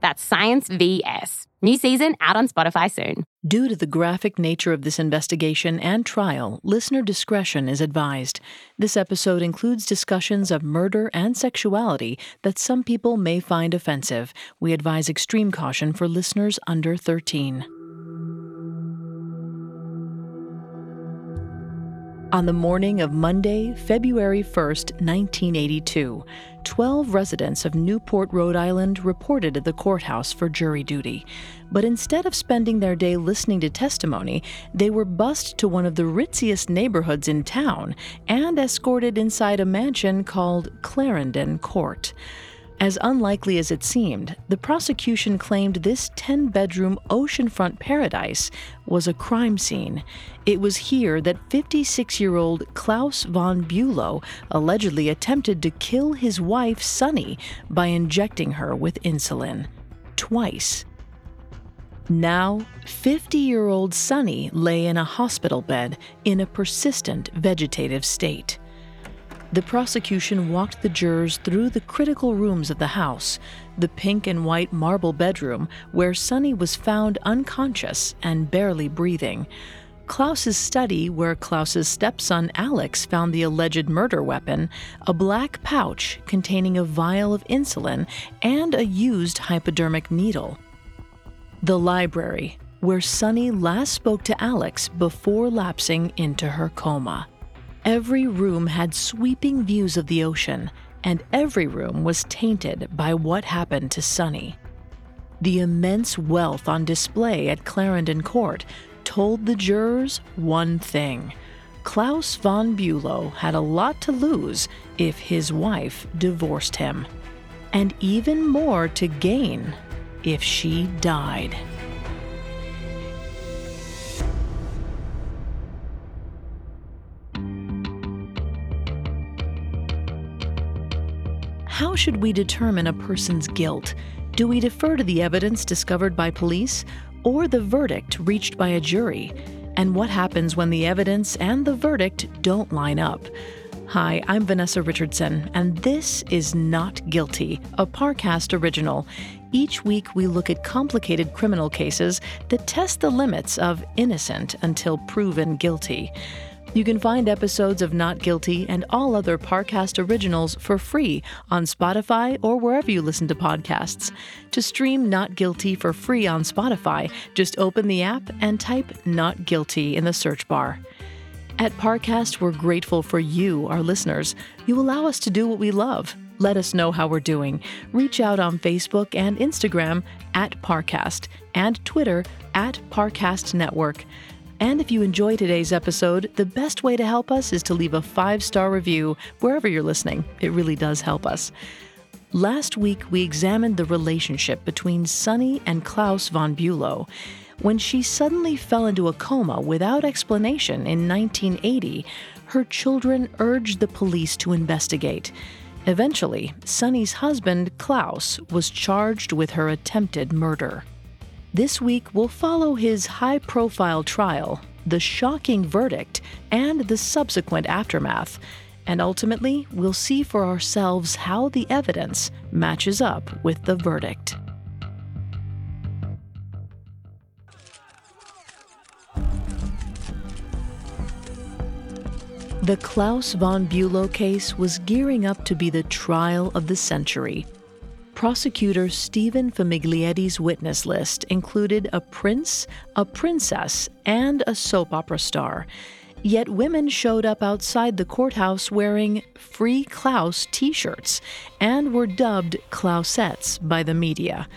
That's Science VS. New season out on Spotify soon. Due to the graphic nature of this investigation and trial, listener discretion is advised. This episode includes discussions of murder and sexuality that some people may find offensive. We advise extreme caution for listeners under 13. On the morning of Monday, February 1st, 1982, 12 residents of Newport, Rhode Island reported at the courthouse for jury duty. But instead of spending their day listening to testimony, they were bussed to one of the ritziest neighborhoods in town and escorted inside a mansion called Clarendon Court. As unlikely as it seemed, the prosecution claimed this 10 bedroom oceanfront paradise was a crime scene. It was here that 56 year old Claus von Bülow allegedly attempted to kill his wife, Sunny, by injecting her with insulin. Twice. Now, 50 year old Sunny lay in a hospital bed in a persistent vegetative state. The prosecution walked the jurors through the critical rooms of the house the pink and white marble bedroom where Sunny was found unconscious and barely breathing. Claus's study, where Claus's stepson Alex found the alleged murder weapon, a black pouch containing a vial of insulin and a used hypodermic needle. The library, where Sunny last spoke to Alex before lapsing into her coma. Every room had sweeping views of the ocean, and every room was tainted by what happened to Sunny. The immense wealth on display at Clarendon Court told the jurors one thing Claus von Bülow had a lot to lose if his wife divorced him, and even more to gain if she died. How should we determine a person's guilt? Do we defer to the evidence discovered by police or the verdict reached by a jury? And what happens when the evidence and the verdict don't line up? Hi, I'm Vanessa Richardson, and this is Not Guilty, a Parcast original. Each week, we look at complicated criminal cases that test the limits of innocent until proven guilty. You can find episodes of Not Guilty and all other Parcast originals for free on Spotify or wherever you listen to podcasts. To stream Not Guilty for free on Spotify, just open the app and type Not Guilty in the search bar. At Parcast, we're grateful for you, our listeners. You allow us to do what we love. Let us know how we're doing. Reach out on Facebook and Instagram at Parcast and Twitter at Parcast Network. And if you enjoy today's episode, the best way to help us is to leave a five star review wherever you're listening. It really does help us. Last week, we examined the relationship between Sunny and Claus von Bülow. When she suddenly fell into a coma without explanation in 1980, her children urged the police to investigate. Eventually, Sunny's husband, Claus, was charged with her attempted murder. This week, we'll follow his high profile trial, the shocking verdict, and the subsequent aftermath. And ultimately, we'll see for ourselves how the evidence matches up with the verdict. The Claus von Bülow case was gearing up to be the trial of the century. Prosecutor Stephen Famiglietti's witness list included a prince, a princess, and a soap opera star. Yet women showed up outside the courthouse wearing Free Claus t shirts and were dubbed Clausettes by the media.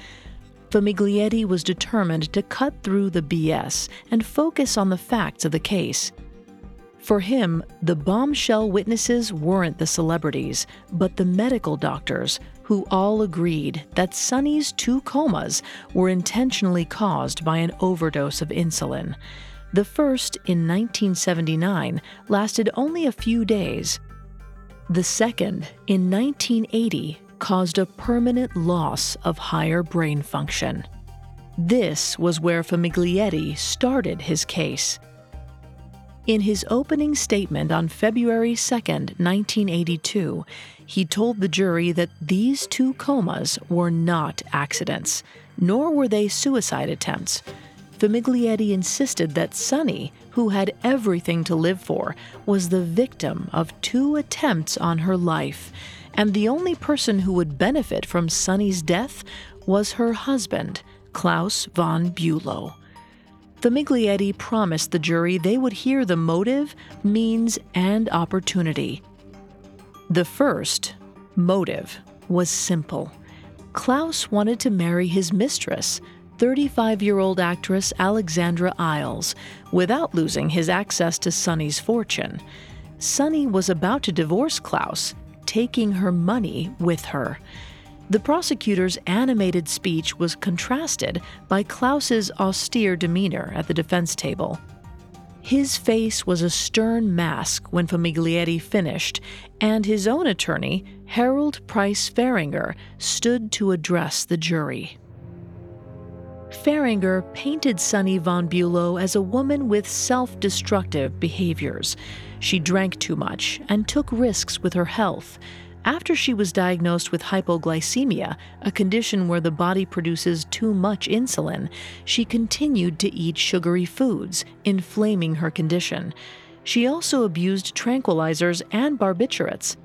Famiglietti was determined to cut through the BS and focus on the facts of the case. For him, the bombshell witnesses weren't the celebrities, but the medical doctors, who all agreed that Sunny's two comas were intentionally caused by an overdose of insulin. The first, in 1979, lasted only a few days. The second, in 1980, caused a permanent loss of higher brain function. This was where Famiglietti started his case. In his opening statement on February 2, 1982, he told the jury that these two comas were not accidents, nor were they suicide attempts. Famiglietti insisted that Sunny, who had everything to live for, was the victim of two attempts on her life, and the only person who would benefit from Sunny's death was her husband, Claus von Bülow. Famiglietti promised the jury they would hear the motive, means, and opportunity. The first, motive, was simple. Claus wanted to marry his mistress, 35 year old actress Alexandra Isles, without losing his access to Sunny's fortune. Sunny was about to divorce Claus, taking her money with her. The prosecutor's animated speech was contrasted by Claus's austere demeanor at the defense table. His face was a stern mask when Famiglietti finished, and his own attorney, Harold Price Fahringer, stood to address the jury. Fahringer painted Sunny von Bülow as a woman with self destructive behaviors. She drank too much and took risks with her health, after she was diagnosed with hypoglycemia, a condition where the body produces too much insulin, she continued to eat sugary foods, inflaming her condition. She also abused tranquilizers and barbiturates.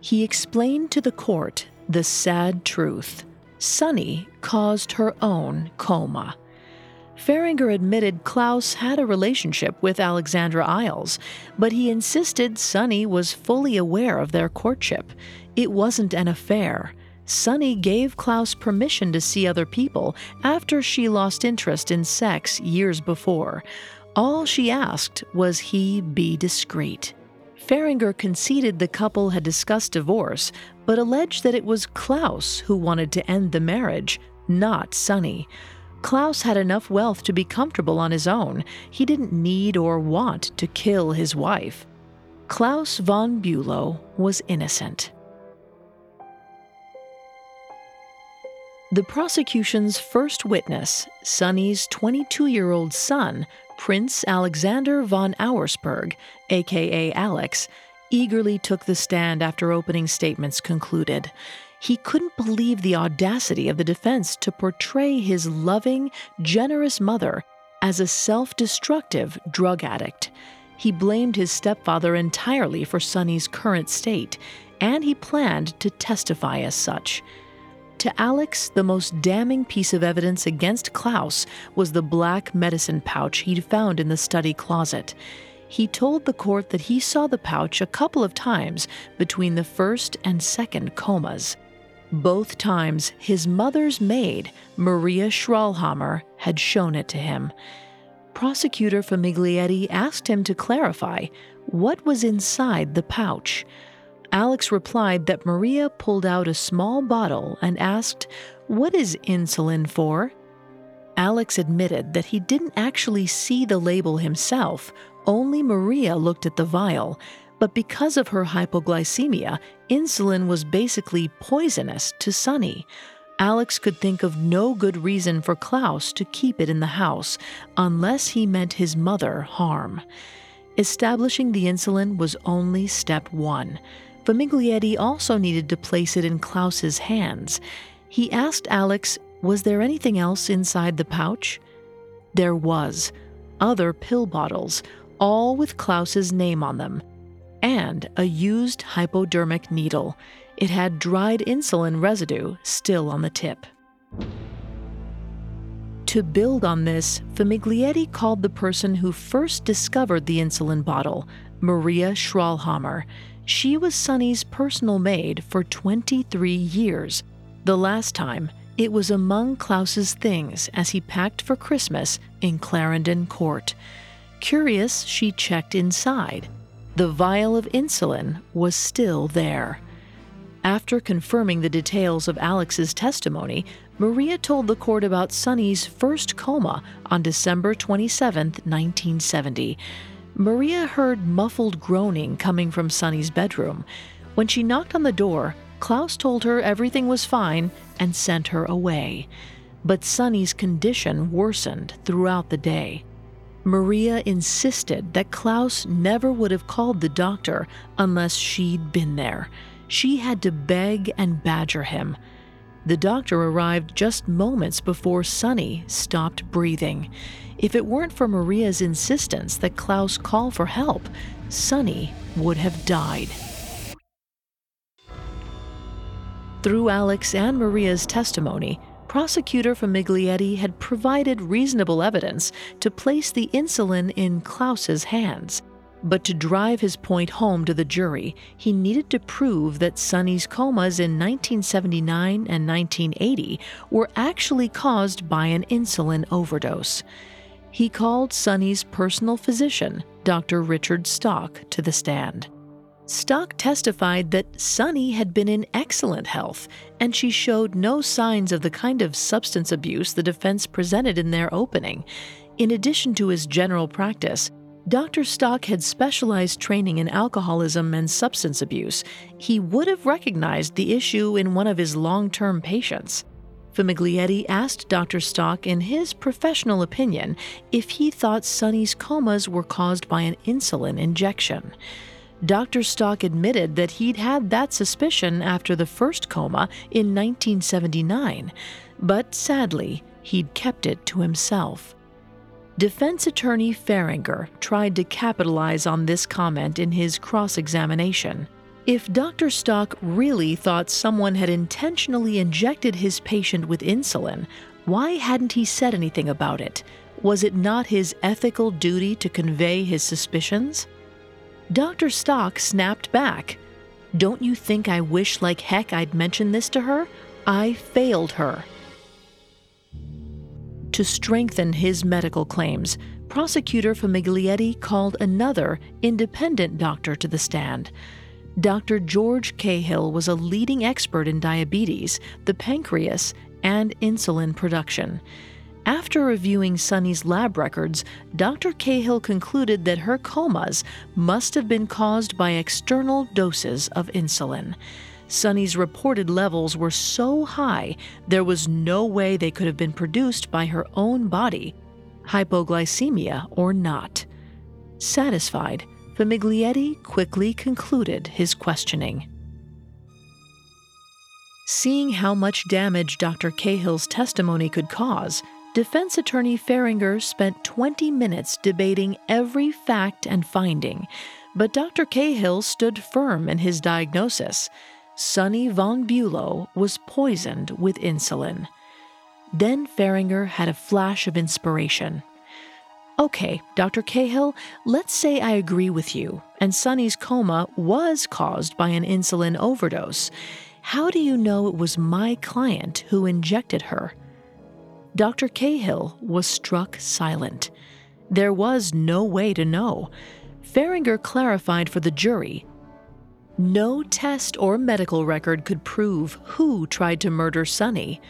He explained to the court the sad truth. Sunny caused her own coma. Fahringer admitted Claus had a relationship with Alexandra Isles, but he insisted Sunny was fully aware of their courtship. It wasn't an affair. Sunny gave Claus permission to see other people after she lost interest in sex years before. All she asked was he be discreet. Fahringer conceded the couple had discussed divorce, but alleged that it was Claus who wanted to end the marriage, not Sunny. Claus had enough wealth to be comfortable on his own. He didn't need or want to kill his wife. Claus von Bülow was innocent. The prosecution's first witness, Sunny's 22 year old son, Prince Alexander von Auersperg, aka Alex, eagerly took the stand after opening statements concluded. He couldn't believe the audacity of the defense to portray his loving, generous mother as a self destructive drug addict. He blamed his stepfather entirely for Sunny's current state, and he planned to testify as such. To Alex, the most damning piece of evidence against Claus was the black medicine pouch he'd found in the study closet. He told the court that he saw the pouch a couple of times between the first and second comas. Both times, his mother's maid, Maria Schrollhammer, had shown it to him. Prosecutor Famiglietti asked him to clarify what was inside the pouch. Alex replied that Maria pulled out a small bottle and asked, What is insulin for? Alex admitted that he didn't actually see the label himself, only Maria looked at the vial. But because of her hypoglycemia, insulin was basically poisonous to Sunny. Alex could think of no good reason for Claus to keep it in the house unless he meant his mother harm. Establishing the insulin was only step one. Famiglietti also needed to place it in Claus's hands. He asked Alex, was there anything else inside the pouch? There was. Other pill bottles, all with Claus's name on them, and a used hypodermic needle. It had dried insulin residue still on the tip. To build on this, Famiglietti called the person who first discovered the insulin bottle, Maria Schrollhammer. She was Sunny's personal maid for 23 years. The last time, it was among Claus's things as he packed for Christmas in Clarendon Court. Curious, she checked inside. The vial of insulin was still there. After confirming the details of Alex's testimony, Maria told the court about Sunny's first coma on December 27, 1970. Maria heard muffled groaning coming from Sunny's bedroom. When she knocked on the door, Claus told her everything was fine and sent her away. But Sunny's condition worsened throughout the day. Maria insisted that Claus never would have called the doctor unless she'd been there. She had to beg and badger him. The doctor arrived just moments before Sunny stopped breathing. If it weren't for Maria's insistence that Claus call for help, Sunny would have died. Through Alex and Maria's testimony, prosecutor Famiglietti had provided reasonable evidence to place the insulin in Claus's hands. But to drive his point home to the jury, he needed to prove that Sunny's comas in 1979 and 1980 were actually caused by an insulin overdose. He called Sunny's personal physician, Dr. Richard Stock, to the stand. Stock testified that Sunny had been in excellent health, and she showed no signs of the kind of substance abuse the defense presented in their opening. In addition to his general practice, Dr. Stock had specialized training in alcoholism and substance abuse. He would have recognized the issue in one of his long term patients. Famiglietti asked Dr. Stock, in his professional opinion, if he thought Sunny's comas were caused by an insulin injection. Dr. Stock admitted that he'd had that suspicion after the first coma in 1979, but sadly, he'd kept it to himself. Defense attorney Fahringer tried to capitalize on this comment in his cross examination. If Dr. Stock really thought someone had intentionally injected his patient with insulin, why hadn't he said anything about it? Was it not his ethical duty to convey his suspicions? Dr. Stock snapped back. Don't you think I wish like heck I'd mentioned this to her? I failed her. To strengthen his medical claims, prosecutor Famiglietti called another independent doctor to the stand. Dr. George Cahill was a leading expert in diabetes, the pancreas, and insulin production. After reviewing Sunny's lab records, Dr. Cahill concluded that her comas must have been caused by external doses of insulin. Sunny's reported levels were so high, there was no way they could have been produced by her own body, hypoglycemia or not. Satisfied, Famiglietti quickly concluded his questioning. Seeing how much damage Dr. Cahill's testimony could cause, defense attorney Fahringer spent 20 minutes debating every fact and finding, but Dr. Cahill stood firm in his diagnosis. Sunny von Bülow was poisoned with insulin. Then Fahringer had a flash of inspiration. Okay, Dr. Cahill, let's say I agree with you, and Sunny's coma was caused by an insulin overdose. How do you know it was my client who injected her? Dr. Cahill was struck silent. There was no way to know. Fahringer clarified for the jury no test or medical record could prove who tried to murder Sunny,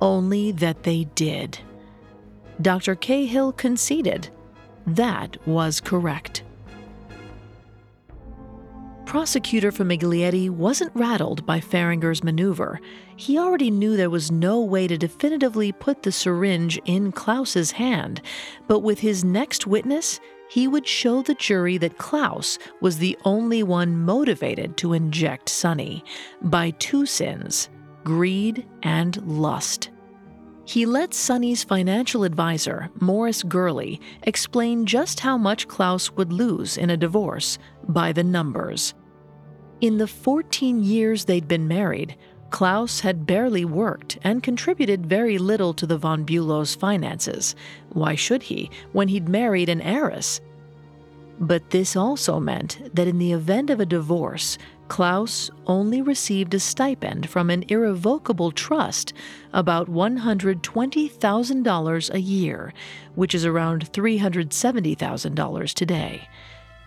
only that they did. Dr. Cahill conceded that was correct. Prosecutor Famiglietti wasn't rattled by Fahringer's maneuver. He already knew there was no way to definitively put the syringe in Claus's hand, but with his next witness, he would show the jury that Claus was the only one motivated to inject Sunny by two sins greed and lust. He let Sunny's financial advisor, Morris Gurley, explain just how much Claus would lose in a divorce by the numbers. In the 14 years they'd been married, Claus had barely worked and contributed very little to the von Bülow's finances. Why should he, when he'd married an heiress? But this also meant that in the event of a divorce, Claus only received a stipend from an irrevocable trust, about $120,000 a year, which is around $370,000 today.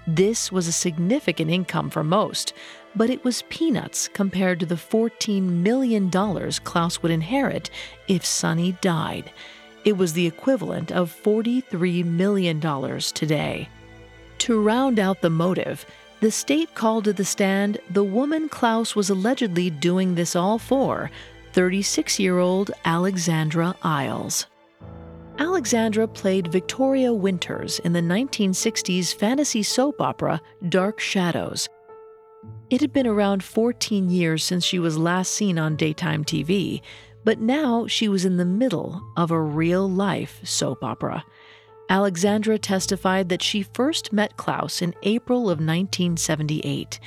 This was a significant income for most, but it was peanuts compared to the $14 million Claus would inherit if Sunny died. It was the equivalent of $43 million today. To round out the motive, the state called to the stand the woman Claus was allegedly doing this all for 36 year old Alexandra Isles. Alexandra played Victoria Winters in the 1960s fantasy soap opera Dark Shadows. It had been around 14 years since she was last seen on daytime TV, but now she was in the middle of a real life soap opera. Alexandra testified that she first met Claus in April of 1978.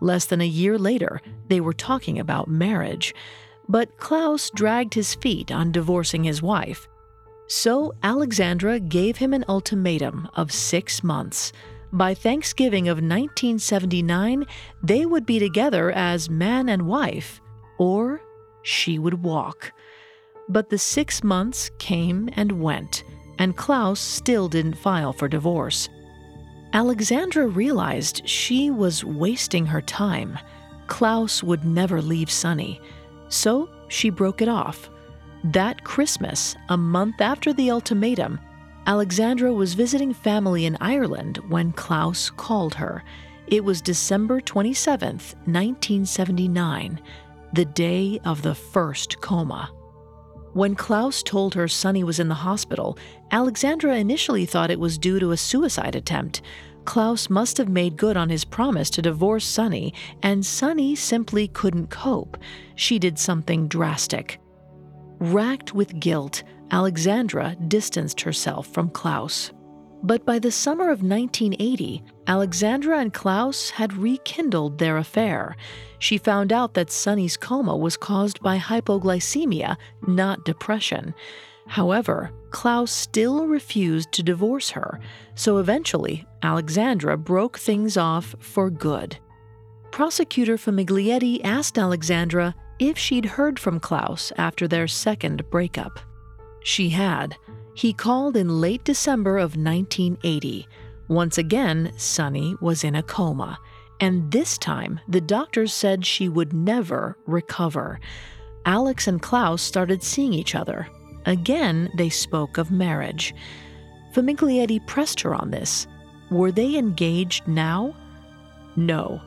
Less than a year later, they were talking about marriage. But Claus dragged his feet on divorcing his wife. So Alexandra gave him an ultimatum of six months. By Thanksgiving of 1979, they would be together as man and wife, or she would walk. But the six months came and went and Claus still didn't file for divorce. Alexandra realized she was wasting her time. Claus would never leave Sunny, so she broke it off. That Christmas, a month after the ultimatum, Alexandra was visiting family in Ireland when Claus called her. It was December 27, 1979, the day of the first coma. When Claus told her Sunny was in the hospital, Alexandra initially thought it was due to a suicide attempt. Claus must have made good on his promise to divorce Sunny, and Sunny simply couldn't cope. She did something drastic. Racked with guilt, Alexandra distanced herself from Claus. But by the summer of 1980, Alexandra and Claus had rekindled their affair. She found out that Sunny's coma was caused by hypoglycemia, not depression. However, Claus still refused to divorce her, so eventually Alexandra broke things off for good. Prosecutor Famiglietti asked Alexandra if she'd heard from Claus after their second breakup. She had. He called in late December of 1980. Once again, Sunny was in a coma, and this time the doctors said she would never recover. Alex and Claus started seeing each other. Again, they spoke of marriage. Famiglietti pressed her on this. Were they engaged now? No.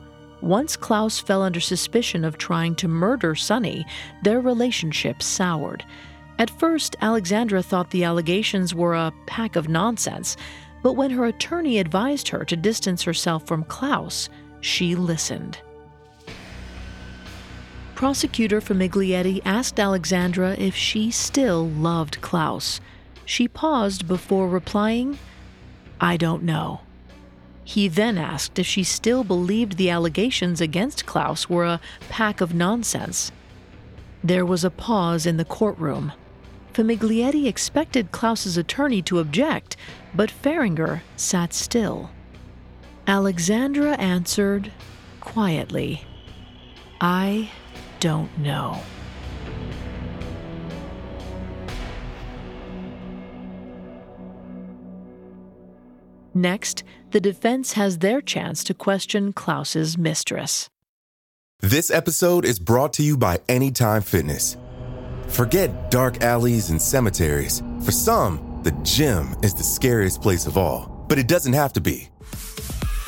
Once Claus fell under suspicion of trying to murder Sunny, their relationship soured. At first, Alexandra thought the allegations were a pack of nonsense, but when her attorney advised her to distance herself from Claus, she listened. Prosecutor Famiglietti asked Alexandra if she still loved Claus. She paused before replying, I don't know. He then asked if she still believed the allegations against Claus were a pack of nonsense. There was a pause in the courtroom. Famiglietti expected Claus's attorney to object, but Fahringer sat still. Alexandra answered quietly, I don't know. Next, the defense has their chance to question Claus's mistress. This episode is brought to you by Anytime Fitness. Forget dark alleys and cemeteries. For some, the gym is the scariest place of all, but it doesn't have to be.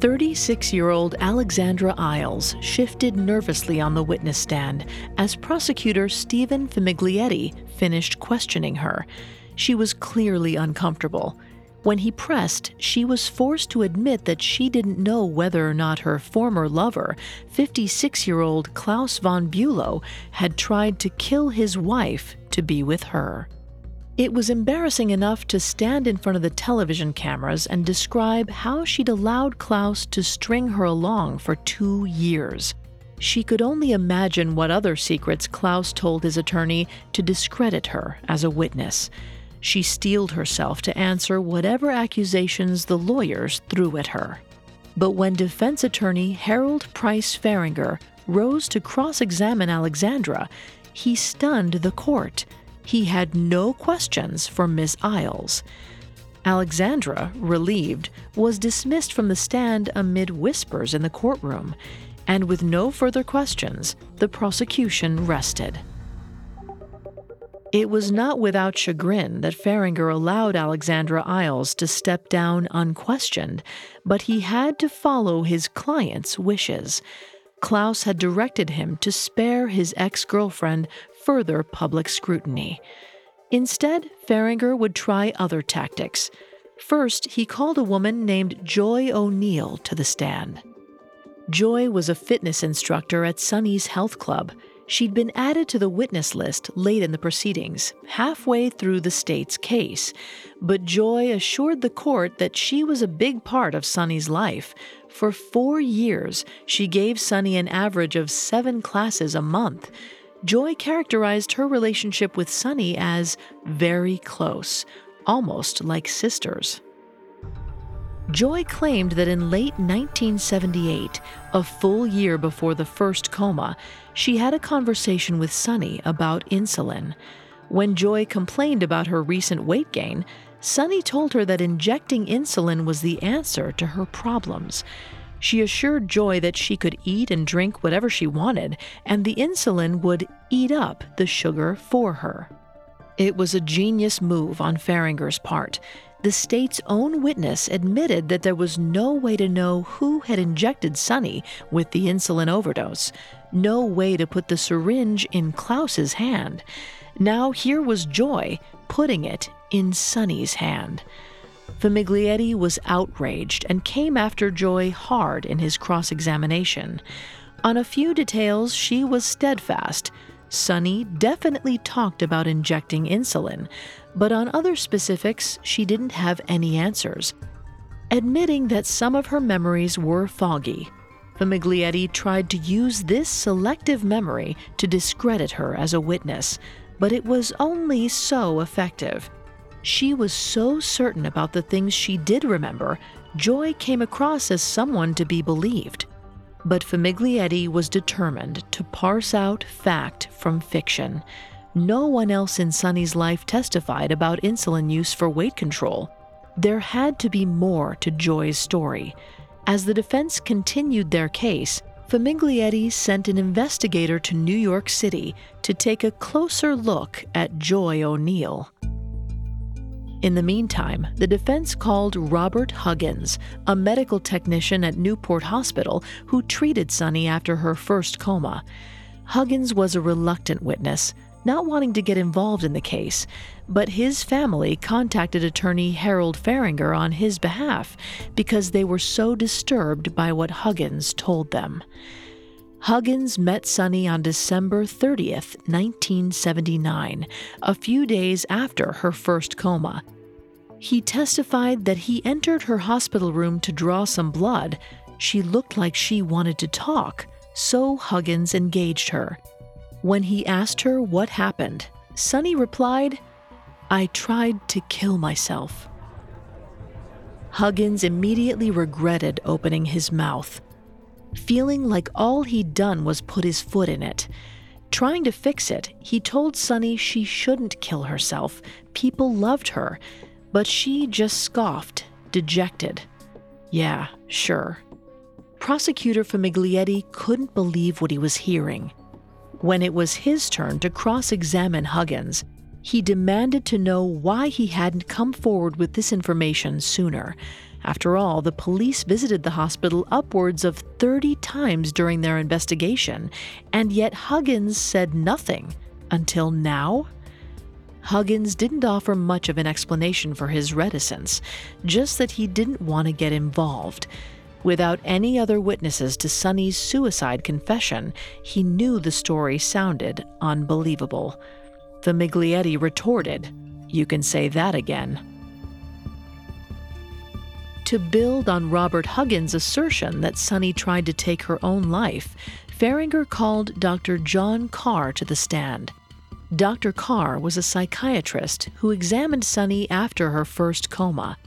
36 year old Alexandra Isles shifted nervously on the witness stand as prosecutor Stephen Famiglietti finished questioning her. She was clearly uncomfortable. When he pressed, she was forced to admit that she didn't know whether or not her former lover, 56 year old Claus von Bülow, had tried to kill his wife to be with her. It was embarrassing enough to stand in front of the television cameras and describe how she'd allowed Claus to string her along for two years. She could only imagine what other secrets Claus told his attorney to discredit her as a witness. She steeled herself to answer whatever accusations the lawyers threw at her. But when defense attorney Harold Price Fahringer rose to cross examine Alexandra, he stunned the court he had no questions for Miss Isles. Alexandra, relieved, was dismissed from the stand amid whispers in the courtroom, and with no further questions, the prosecution rested. It was not without chagrin that Fahringer allowed Alexandra Isles to step down unquestioned, but he had to follow his client's wishes. Claus had directed him to spare his ex girlfriend further public scrutiny. Instead, Fahringer would try other tactics. First, he called a woman named Joy O'Neill to the stand. Joy was a fitness instructor at Sunny's Health Club. She'd been added to the witness list late in the proceedings, halfway through the state's case. But Joy assured the court that she was a big part of Sunny's life. For four years, she gave Sunny an average of seven classes a month. Joy characterized her relationship with Sunny as very close, almost like sisters. Joy claimed that in late 1978, a full year before the first coma, she had a conversation with Sunny about insulin. When Joy complained about her recent weight gain, Sunny told her that injecting insulin was the answer to her problems. She assured Joy that she could eat and drink whatever she wanted, and the insulin would eat up the sugar for her. It was a genius move on Fahringer's part. The state's own witness admitted that there was no way to know who had injected Sunny with the insulin overdose, no way to put the syringe in Claus's hand. Now here was Joy putting it in Sunny's hand. Famiglietti was outraged and came after Joy hard in his cross examination. On a few details, she was steadfast. Sunny definitely talked about injecting insulin, but on other specifics, she didn't have any answers. Admitting that some of her memories were foggy, Famiglietti tried to use this selective memory to discredit her as a witness, but it was only so effective. She was so certain about the things she did remember, Joy came across as someone to be believed. But Famiglietti was determined to parse out fact from fiction. No one else in Sunny's life testified about insulin use for weight control. There had to be more to Joy's story. As the defense continued their case, Famiglietti sent an investigator to New York City to take a closer look at Joy O'Neill. In the meantime, the defense called Robert Huggins, a medical technician at Newport Hospital who treated Sunny after her first coma. Huggins was a reluctant witness, not wanting to get involved in the case, but his family contacted attorney Harold Fahringer on his behalf because they were so disturbed by what Huggins told them. Huggins met Sunny on December 30th, 1979, a few days after her first coma. He testified that he entered her hospital room to draw some blood. She looked like she wanted to talk, so Huggins engaged her. When he asked her what happened, Sunny replied, I tried to kill myself. Huggins immediately regretted opening his mouth feeling like all he'd done was put his foot in it. Trying to fix it, he told Sunny she shouldn't kill herself. people loved her, but she just scoffed, dejected. Yeah, sure. Prosecutor Famiglietti couldn't believe what he was hearing. When it was his turn to cross examine Huggins, he demanded to know why he hadn't come forward with this information sooner. After all, the police visited the hospital upwards of 30 times during their investigation, and yet Huggins said nothing until now. Huggins didn't offer much of an explanation for his reticence, just that he didn't want to get involved. Without any other witnesses to Sunny's suicide confession, he knew the story sounded unbelievable. Famiglietti retorted, You can say that again. To build on Robert Huggins' assertion that Sunny tried to take her own life, Fahringer called Dr. John Carr to the stand. Dr. Carr was a psychiatrist who examined Sunny after her first coma.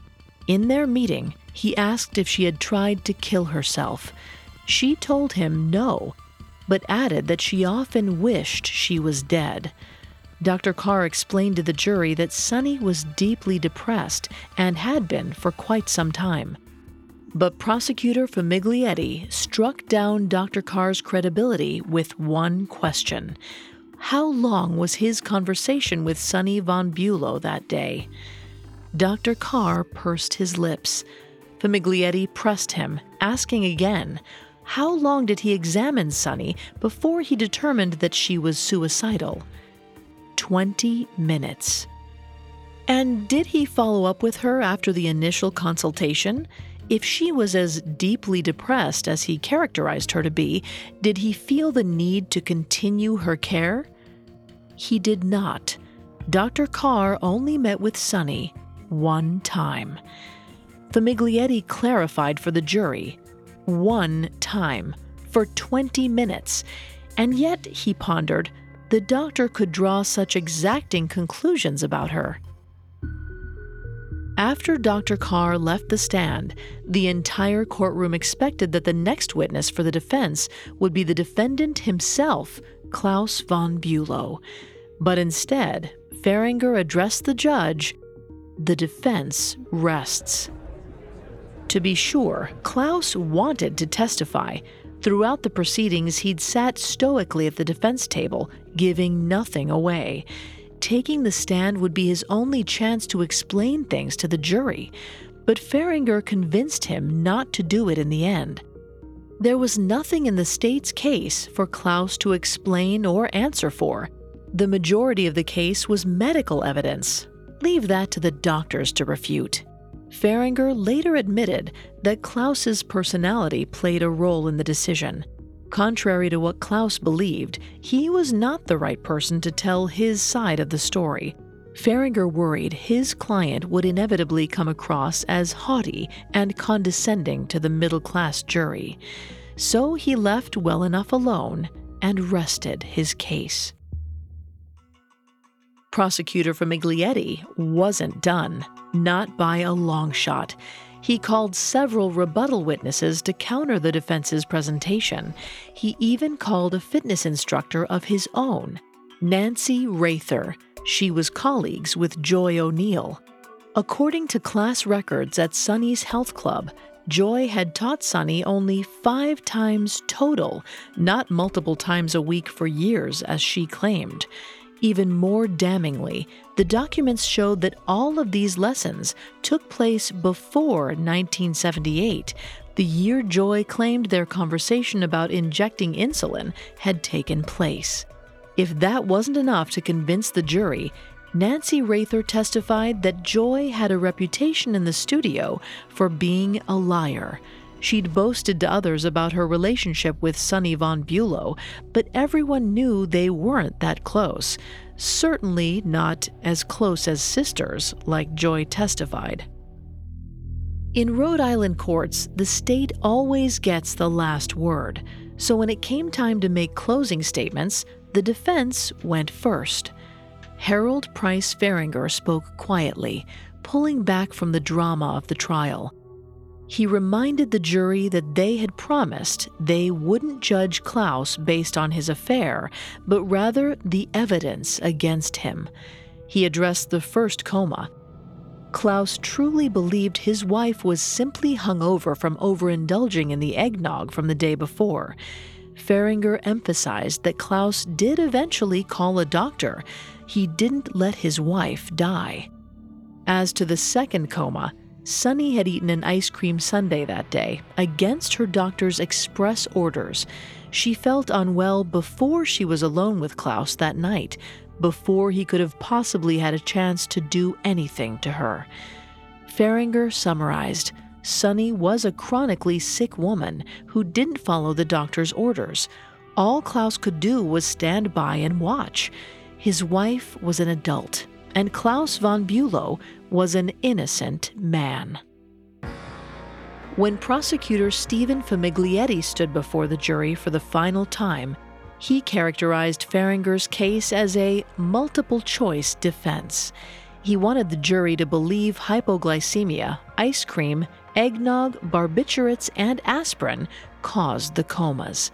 In their meeting, he asked if she had tried to kill herself. She told him no, but added that she often wished she was dead. Dr. Carr explained to the jury that Sunny was deeply depressed and had been for quite some time. But prosecutor Famiglietti struck down Dr. Carr's credibility with one question How long was his conversation with Sunny von Bülow that day? Dr. Carr pursed his lips. Famiglietti pressed him, asking again, How long did he examine Sunny before he determined that she was suicidal? 20 minutes. And did he follow up with her after the initial consultation? If she was as deeply depressed as he characterized her to be, did he feel the need to continue her care? He did not. Dr. Carr only met with Sunny one time. Famiglietti clarified for the jury one time for 20 minutes. And yet, he pondered, the doctor could draw such exacting conclusions about her. After Dr. Carr left the stand, the entire courtroom expected that the next witness for the defense would be the defendant himself, Claus von Bülow. But instead, Fahringer addressed the judge The defense rests. To be sure, Claus wanted to testify, Throughout the proceedings, he'd sat stoically at the defense table, giving nothing away. Taking the stand would be his only chance to explain things to the jury, but Fahringer convinced him not to do it in the end. There was nothing in the state's case for Claus to explain or answer for. The majority of the case was medical evidence. Leave that to the doctors to refute. Fahringer later admitted that Claus's personality played a role in the decision. Contrary to what Claus believed, he was not the right person to tell his side of the story. Fahringer worried his client would inevitably come across as haughty and condescending to the middle class jury. So he left well enough alone and rested his case. Prosecutor Famiglietti wasn't done, not by a long shot. He called several rebuttal witnesses to counter the defense's presentation. He even called a fitness instructor of his own, Nancy Rather. She was colleagues with Joy O'Neill. According to class records at Sunny's Health Club, Joy had taught Sunny only five times total, not multiple times a week for years, as she claimed. Even more damningly, the documents showed that all of these lessons took place before 1978, the year Joy claimed their conversation about injecting insulin had taken place. If that wasn't enough to convince the jury, Nancy Rather testified that Joy had a reputation in the studio for being a liar. She'd boasted to others about her relationship with Sunny von Bülow, but everyone knew they weren't that close. Certainly not as close as sisters, like Joy testified. In Rhode Island courts, the state always gets the last word. So when it came time to make closing statements, the defense went first. Harold Price Fahringer spoke quietly, pulling back from the drama of the trial he reminded the jury that they had promised they wouldn't judge Claus based on his affair, but rather the evidence against him. He addressed the first coma. Claus truly believed his wife was simply hungover from overindulging in the eggnog from the day before. Fahringer emphasized that Claus did eventually call a doctor. He didn't let his wife die. As to the second coma, Sunny had eaten an ice cream sundae that day, against her doctor's express orders. She felt unwell before she was alone with Claus that night, before he could have possibly had a chance to do anything to her. Fahringer summarized Sunny was a chronically sick woman who didn't follow the doctor's orders. All Claus could do was stand by and watch. His wife was an adult, and Claus von Bülow was an innocent man. When prosecutor Stephen Famiglietti stood before the jury for the final time, he characterized Fahringer's case as a multiple choice defense. He wanted the jury to believe hypoglycemia, ice cream, eggnog, barbiturates, and aspirin caused the comas.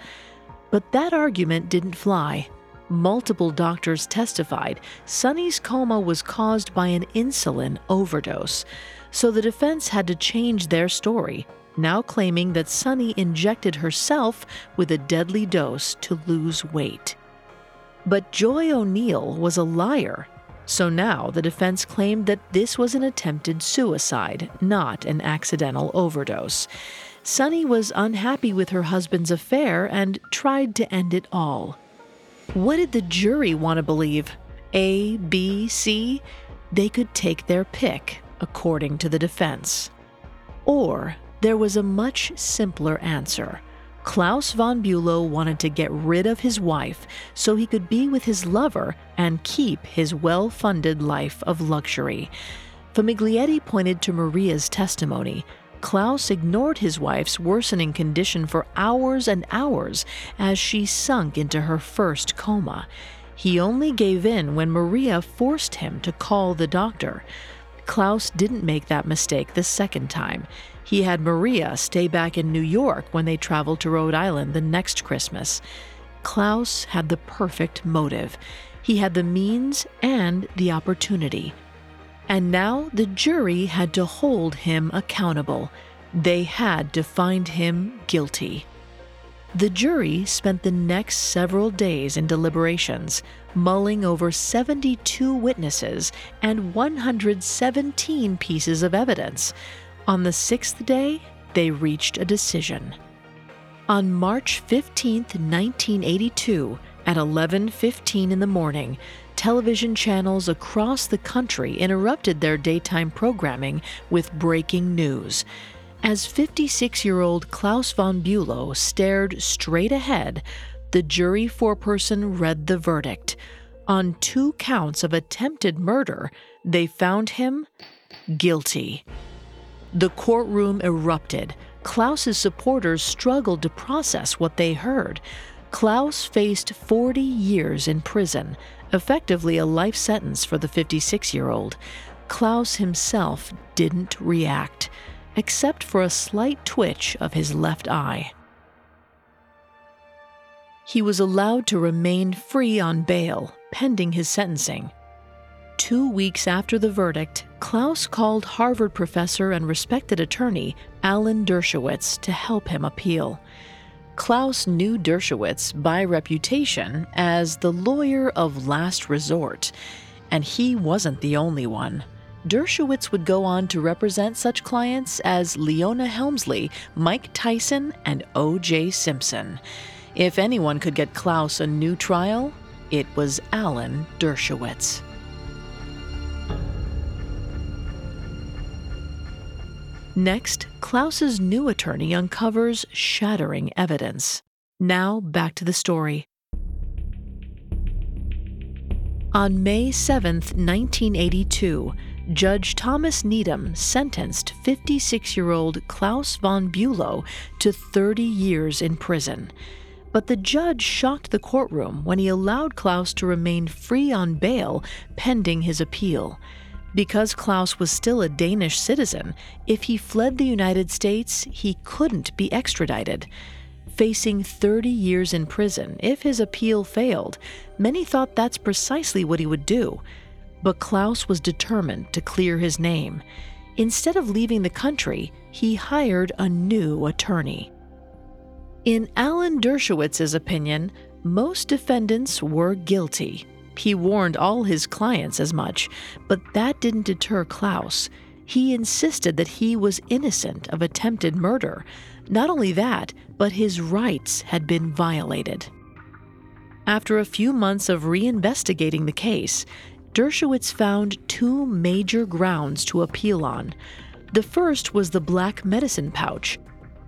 But that argument didn't fly. Multiple doctors testified Sunny's coma was caused by an insulin overdose, so the defense had to change their story, now claiming that Sunny injected herself with a deadly dose to lose weight. But Joy O'Neill was a liar so now the defense claimed that this was an attempted suicide, not an accidental overdose. Sunny was unhappy with her husband's affair and tried to end it all. What did the jury want to believe? A, B, C? They could take their pick, according to the defense. Or there was a much simpler answer. Claus von Bülow wanted to get rid of his wife so he could be with his lover and keep his well funded life of luxury. Famiglietti pointed to Maria's testimony. Claus ignored his wife's worsening condition for hours and hours as she sunk into her first coma. He only gave in when Maria forced him to call the doctor. Claus didn't make that mistake the second time. He had Maria stay back in New York when they traveled to Rhode Island the next Christmas. Claus had the perfect motive. He had the means and the opportunity. And now the jury had to hold him accountable. They had to find him guilty. The jury spent the next several days in deliberations, mulling over 72 witnesses and 117 pieces of evidence. On the sixth day, they reached a decision. On March 15, 1982, at 11:15 in the morning, television channels across the country interrupted their daytime programming with breaking news. As 56-year-old Claus von Bülow stared straight ahead, the jury foreperson read the verdict. On two counts of attempted murder, they found him guilty. The courtroom erupted. Claus's supporters struggled to process what they heard. Claus faced 40 years in prison, effectively a life sentence for the 56 year old. Claus himself didn't react, except for a slight twitch of his left eye. He was allowed to remain free on bail, pending his sentencing. Two weeks after the verdict, Claus called Harvard professor and respected attorney Alan Dershowitz to help him appeal. Claus knew Dershowitz by reputation as the lawyer of last resort, and he wasn't the only one. Dershowitz would go on to represent such clients as Leona Helmsley, Mike Tyson, and O.J. Simpson. If anyone could get Claus a new trial, it was Alan Dershowitz. Next, Claus's new attorney uncovers shattering evidence. Now, back to the story. On May 7, 1982, Judge Thomas Needham sentenced 56 year old Claus von Bülow to 30 years in prison. But the judge shocked the courtroom when he allowed Claus to remain free on bail pending his appeal. Because Claus was still a Danish citizen, if he fled the United States, he couldn't be extradited. Facing 30 years in prison if his appeal failed, many thought that's precisely what he would do. But Claus was determined to clear his name. Instead of leaving the country, he hired a new attorney. In Alan Dershowitz's opinion, most defendants were guilty. He warned all his clients as much, but that didn't deter Claus. He insisted that he was innocent of attempted murder. Not only that, but his rights had been violated. After a few months of reinvestigating the case, Dershowitz found two major grounds to appeal on. The first was the black medicine pouch.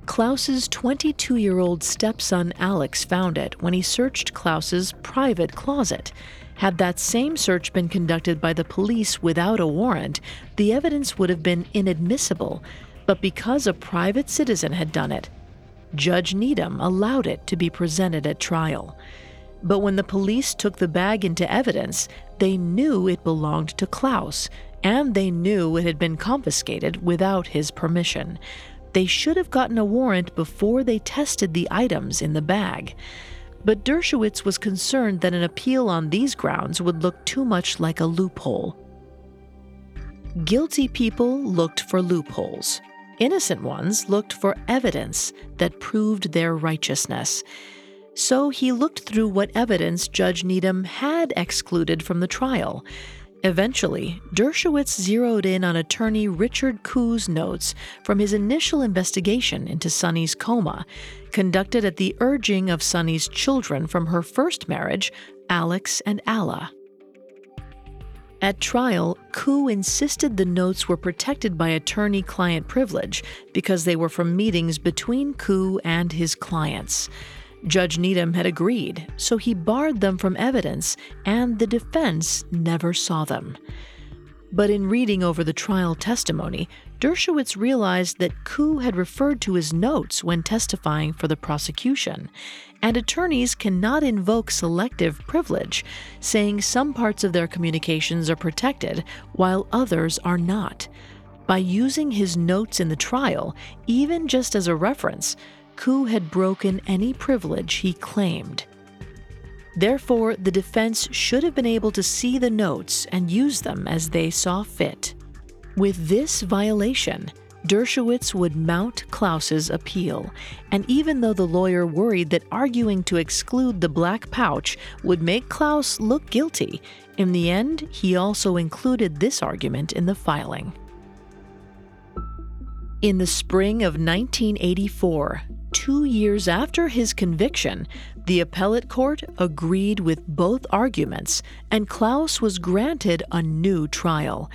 Claus's 22 year old stepson Alex found it when he searched Claus's private closet. Had that same search been conducted by the police without a warrant, the evidence would have been inadmissible. But because a private citizen had done it, Judge Needham allowed it to be presented at trial. But when the police took the bag into evidence, they knew it belonged to Claus, and they knew it had been confiscated without his permission. They should have gotten a warrant before they tested the items in the bag. But Dershowitz was concerned that an appeal on these grounds would look too much like a loophole. Guilty people looked for loopholes. Innocent ones looked for evidence that proved their righteousness. So he looked through what evidence Judge Needham had excluded from the trial. Eventually, Dershowitz zeroed in on attorney Richard Kuh's notes from his initial investigation into Sunny's coma, conducted at the urging of Sunny's children from her first marriage, Alex and Ala. At trial, Kuh insisted the notes were protected by attorney client privilege because they were from meetings between Kuh and his clients. Judge Needham had agreed, so he barred them from evidence, and the defense never saw them. But in reading over the trial testimony, Dershowitz realized that Kuh had referred to his notes when testifying for the prosecution, and attorneys cannot invoke selective privilege, saying some parts of their communications are protected while others are not. By using his notes in the trial, even just as a reference, Kuh had broken any privilege he claimed. Therefore, the defense should have been able to see the notes and use them as they saw fit. With this violation, Dershowitz would mount Claus's appeal, and even though the lawyer worried that arguing to exclude the black pouch would make Claus look guilty, in the end, he also included this argument in the filing. In the spring of 1984, two years after his conviction, the appellate court agreed with both arguments, and Claus was granted a new trial.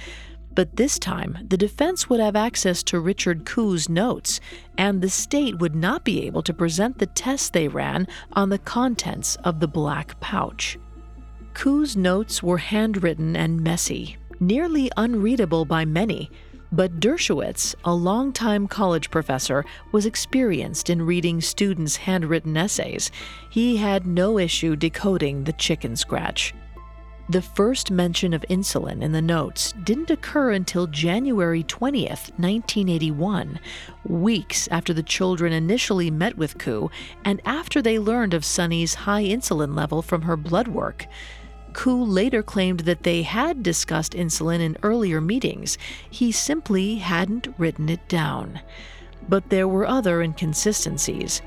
But this time, the defense would have access to Richard Kuh's notes, and the state would not be able to present the tests they ran on the contents of the black pouch. Kuh's notes were handwritten and messy, nearly unreadable by many, but Dershowitz, a longtime college professor, was experienced in reading students' handwritten essays. He had no issue decoding the chicken scratch. The first mention of insulin in the notes didn't occur until January 20th, 1981, weeks after the children initially met with Kuh and after they learned of Sunny's high insulin level from her blood work. Kuh later claimed that they had discussed insulin in earlier meetings. He simply hadn't written it down. But there were other inconsistencies.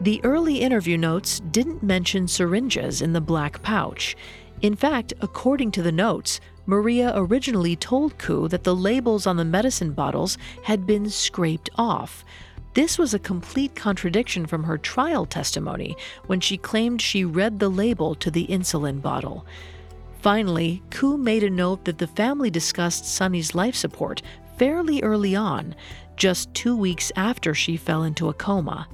The early interview notes didn't mention syringes in the black pouch. In fact, according to the notes, Maria originally told Kuh that the labels on the medicine bottles had been scraped off, this was a complete contradiction from her trial testimony when she claimed she read the label to the insulin bottle. Finally, Kuh made a note that the family discussed Sunny's life support fairly early on, just two weeks after she fell into a coma.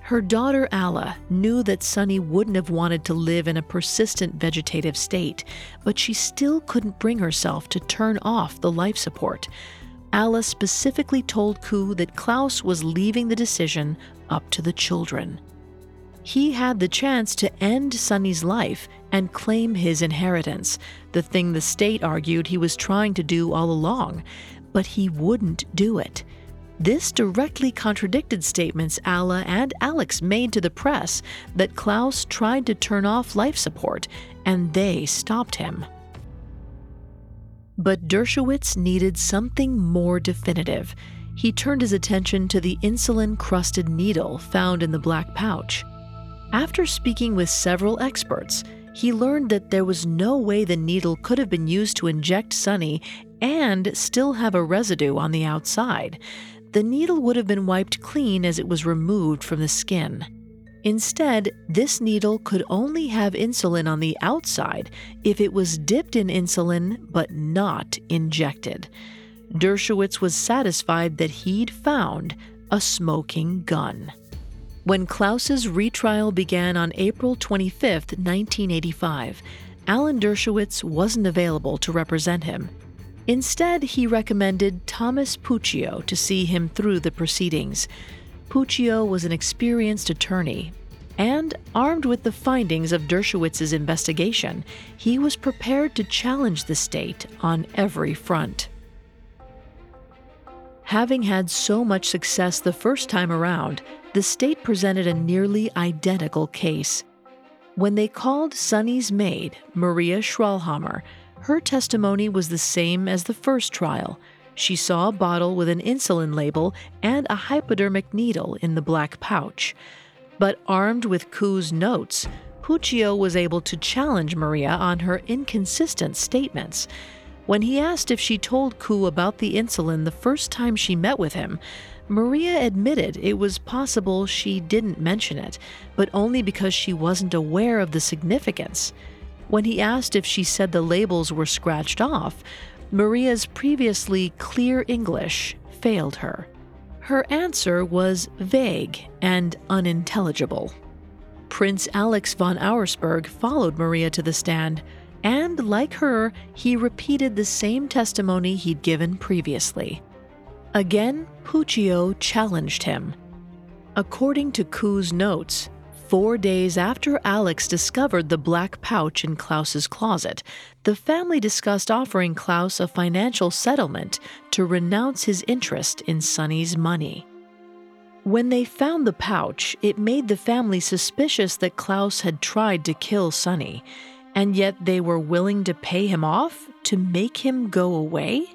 Her daughter Ala knew that Sunny wouldn't have wanted to live in a persistent vegetative state, but she still couldn't bring herself to turn off the life support. Ala specifically told Kuh that Claus was leaving the decision up to the children. He had the chance to end Sunny's life and claim his inheritance, the thing the state argued he was trying to do all along, but he wouldn't do it. This directly contradicted statements Ala and Alex made to the press that Claus tried to turn off life support and they stopped him. But Dershowitz needed something more definitive. He turned his attention to the insulin crusted needle found in the black pouch. After speaking with several experts, he learned that there was no way the needle could have been used to inject Sunny and still have a residue on the outside. The needle would have been wiped clean as it was removed from the skin. Instead, this needle could only have insulin on the outside if it was dipped in insulin but not injected. Dershowitz was satisfied that he'd found a smoking gun. When Claus's retrial began on April 25, 1985, Alan Dershowitz wasn't available to represent him. Instead, he recommended Thomas Puccio to see him through the proceedings. Puccio was an experienced attorney, and armed with the findings of Dershowitz's investigation, he was prepared to challenge the state on every front. Having had so much success the first time around, the state presented a nearly identical case. When they called Sunny's maid, Maria Schrollhammer, her testimony was the same as the first trial she saw a bottle with an insulin label and a hypodermic needle in the black pouch. But armed with Kuh's notes, Puccio was able to challenge Maria on her inconsistent statements. When he asked if she told Kuh about the insulin the first time she met with him, Maria admitted it was possible she didn't mention it, but only because she wasn't aware of the significance. When he asked if she said the labels were scratched off, Maria's previously clear English failed her. Her answer was vague and unintelligible. Prince Alex von Auersperg followed Maria to the stand, and like her, he repeated the same testimony he'd given previously. Again, Puccio challenged him. According to Kuh's notes, Four days after Alex discovered the black pouch in Claus's closet, the family discussed offering Claus a financial settlement to renounce his interest in Sunny's money. When they found the pouch, it made the family suspicious that Claus had tried to kill Sunny, and yet they were willing to pay him off to make him go away?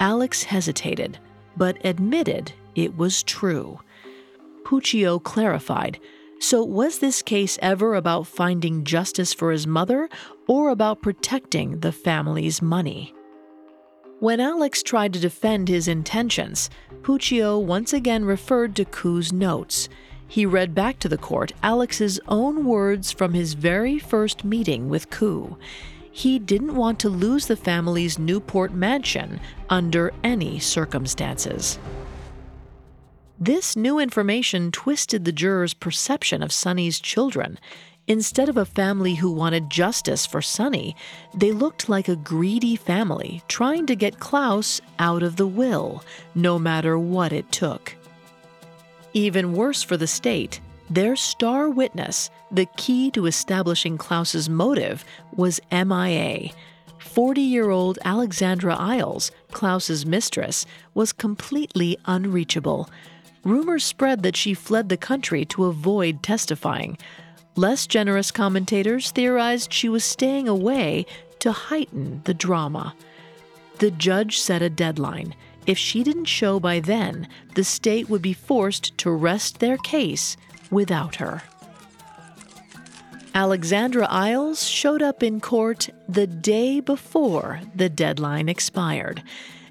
Alex hesitated, but admitted it was true. Puccio clarified so, was this case ever about finding justice for his mother or about protecting the family's money? When Alex tried to defend his intentions, Puccio once again referred to Kuh's notes. He read back to the court Alex's own words from his very first meeting with Kuh. He didn't want to lose the family's Newport mansion under any circumstances. This new information twisted the jurors' perception of Sunny's children. Instead of a family who wanted justice for Sunny, they looked like a greedy family trying to get Claus out of the will, no matter what it took. Even worse for the state, their star witness, the key to establishing Claus's motive, was MIA. 40 year old Alexandra Isles, Claus's mistress, was completely unreachable rumors spread that she fled the country to avoid testifying. Less generous commentators theorized she was staying away to heighten the drama. The judge set a deadline. If she didn't show by then, the state would be forced to rest their case without her. Alexandra Isles showed up in court the day before the deadline expired.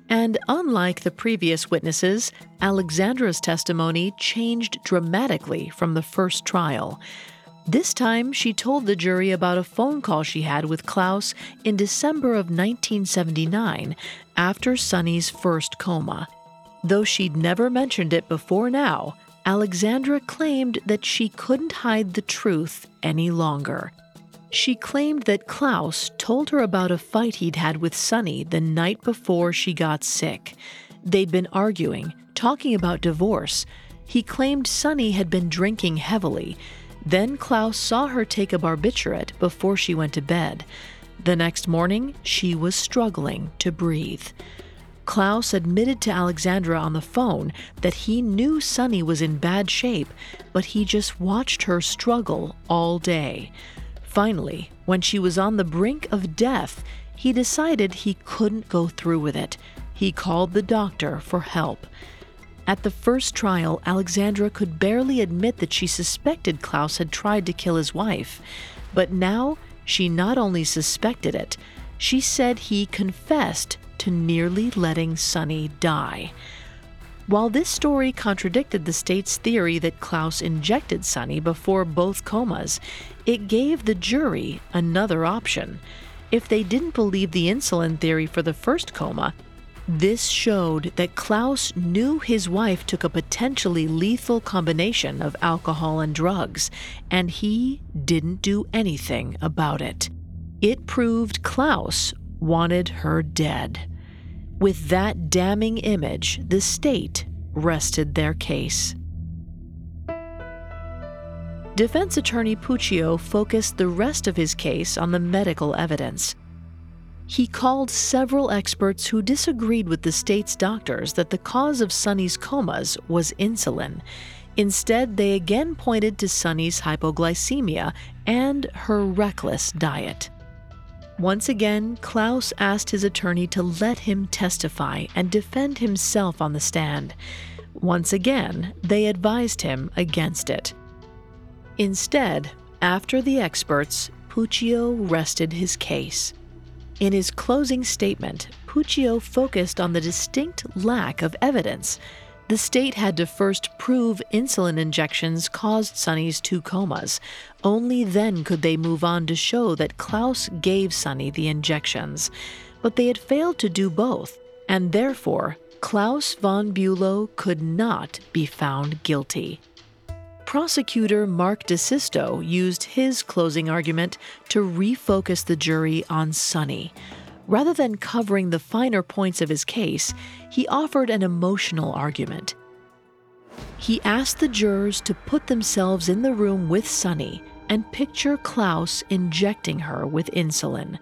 And unlike the previous witnesses, Alexandra's testimony changed dramatically from the first trial. This time, she told the jury about a phone call she had with Claus in December of 1979 after Sunny's first coma. Though she'd never mentioned it before now, Alexandra claimed that she couldn't hide the truth any longer. She claimed that Claus told her about a fight he'd had with Sunny the night before she got sick. They'd been arguing, talking about divorce. He claimed Sunny had been drinking heavily. Then Claus saw her take a barbiturate before she went to bed. The next morning, she was struggling to breathe. Claus admitted to Alexandra on the phone that he knew Sunny was in bad shape, but he just watched her struggle all day. Finally, when she was on the brink of death, he decided he couldn't go through with it. He called the doctor for help. At the first trial, Alexandra could barely admit that she suspected Claus had tried to kill his wife. But now she not only suspected it, she said he confessed to nearly letting Sunny die. While this story contradicted the state's theory that Claus injected Sunny before both comas, it gave the jury another option. If they didn't believe the insulin theory for the first coma, this showed that Claus knew his wife took a potentially lethal combination of alcohol and drugs, and he didn't do anything about it. It proved Claus wanted her dead. With that damning image, the state rested their case. Defense attorney Puccio focused the rest of his case on the medical evidence. He called several experts who disagreed with the state's doctors that the cause of Sunny's comas was insulin. Instead, they again pointed to Sunny's hypoglycemia and her reckless diet. Once again, Claus asked his attorney to let him testify and defend himself on the stand. Once again, they advised him against it. Instead, after the experts, Puccio rested his case. In his closing statement, Puccio focused on the distinct lack of evidence. The state had to first prove insulin injections caused Sunny's two comas. Only then could they move on to show that Claus gave Sunny the injections. But they had failed to do both, and therefore, Claus von Bülow could not be found guilty. Prosecutor Mark DeSisto used his closing argument to refocus the jury on Sunny. Rather than covering the finer points of his case, he offered an emotional argument. He asked the jurors to put themselves in the room with Sunny and picture Claus injecting her with insulin.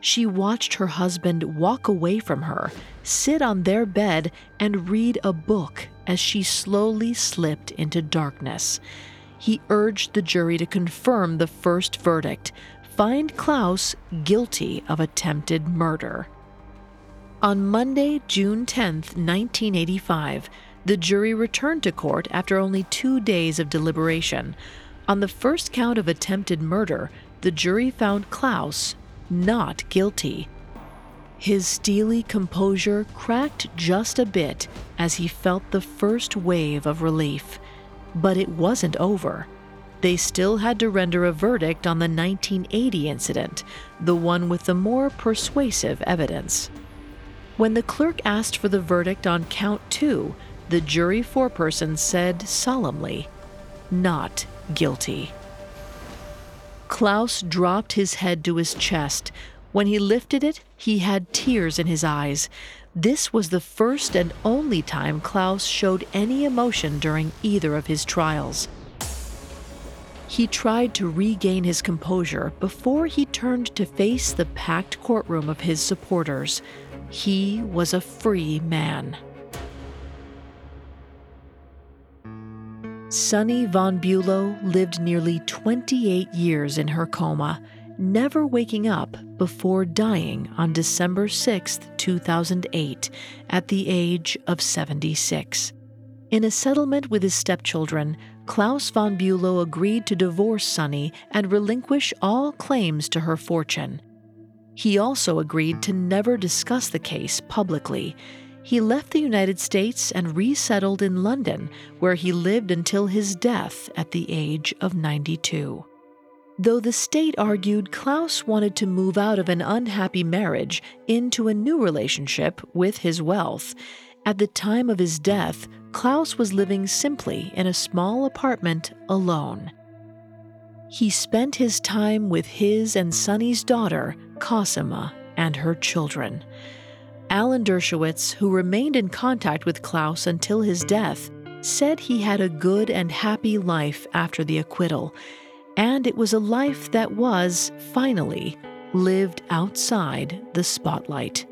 She watched her husband walk away from her, sit on their bed, and read a book as she slowly slipped into darkness. He urged the jury to confirm the first verdict find Claus guilty of attempted murder. On Monday, June 10, 1985, the jury returned to court after only two days of deliberation. On the first count of attempted murder, the jury found Claus not guilty. His steely composure cracked just a bit as he felt the first wave of relief. But it wasn't over. They still had to render a verdict on the 1980 incident, the one with the more persuasive evidence. When the clerk asked for the verdict on count two, the jury foreperson said solemnly, Not guilty. Claus dropped his head to his chest, when he lifted it, he had tears in his eyes. This was the first and only time Claus showed any emotion during either of his trials. He tried to regain his composure before he turned to face the packed courtroom of his supporters. He was a free man. Sunny von Bülow lived nearly 28 years in her coma never waking up before dying on December 6, 2008, at the age of 76. In a settlement with his stepchildren, Claus von Bülow agreed to divorce Sunny and relinquish all claims to her fortune. He also agreed to never discuss the case publicly. He left the United States and resettled in London, where he lived until his death at the age of 92. Though the state argued Claus wanted to move out of an unhappy marriage into a new relationship with his wealth, at the time of his death, Claus was living simply in a small apartment alone. He spent his time with his and Sunny's daughter, Cosima, and her children. Alan Dershowitz, who remained in contact with Claus until his death, said he had a good and happy life after the acquittal and it was a life that was, finally, lived outside the spotlight.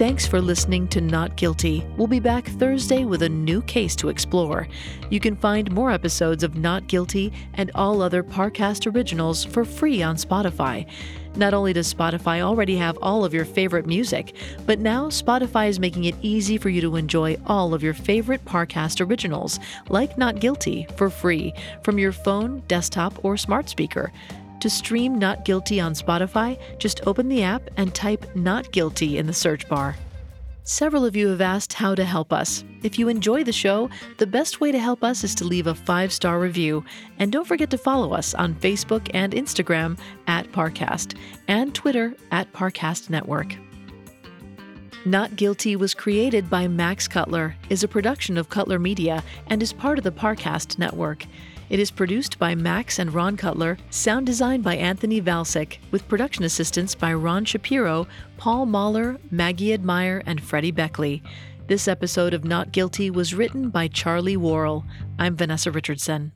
Thanks for listening to Not Guilty. We'll be back Thursday with a new case to explore. You can find more episodes of Not Guilty and all other Parcast originals for free on Spotify. Not only does Spotify already have all of your favorite music, but now Spotify is making it easy for you to enjoy all of your favorite Parcast originals, like Not Guilty, for free from your phone, desktop, or smart speaker. To stream Not Guilty on Spotify, just open the app and type Not Guilty in the search bar. Several of you have asked how to help us. If you enjoy the show, the best way to help us is to leave a five star review. And don't forget to follow us on Facebook and Instagram at Parcast and Twitter at Parcast Network. Not Guilty was created by Max Cutler, is a production of Cutler Media, and is part of the Parcast Network. It is produced by Max and Ron Cutler, sound designed by Anthony Valsic, with production assistance by Ron Shapiro, Paul Mahler, Maggie Admire, and Freddie Beckley. This episode of Not Guilty was written by Charlie Worrell. I'm Vanessa Richardson.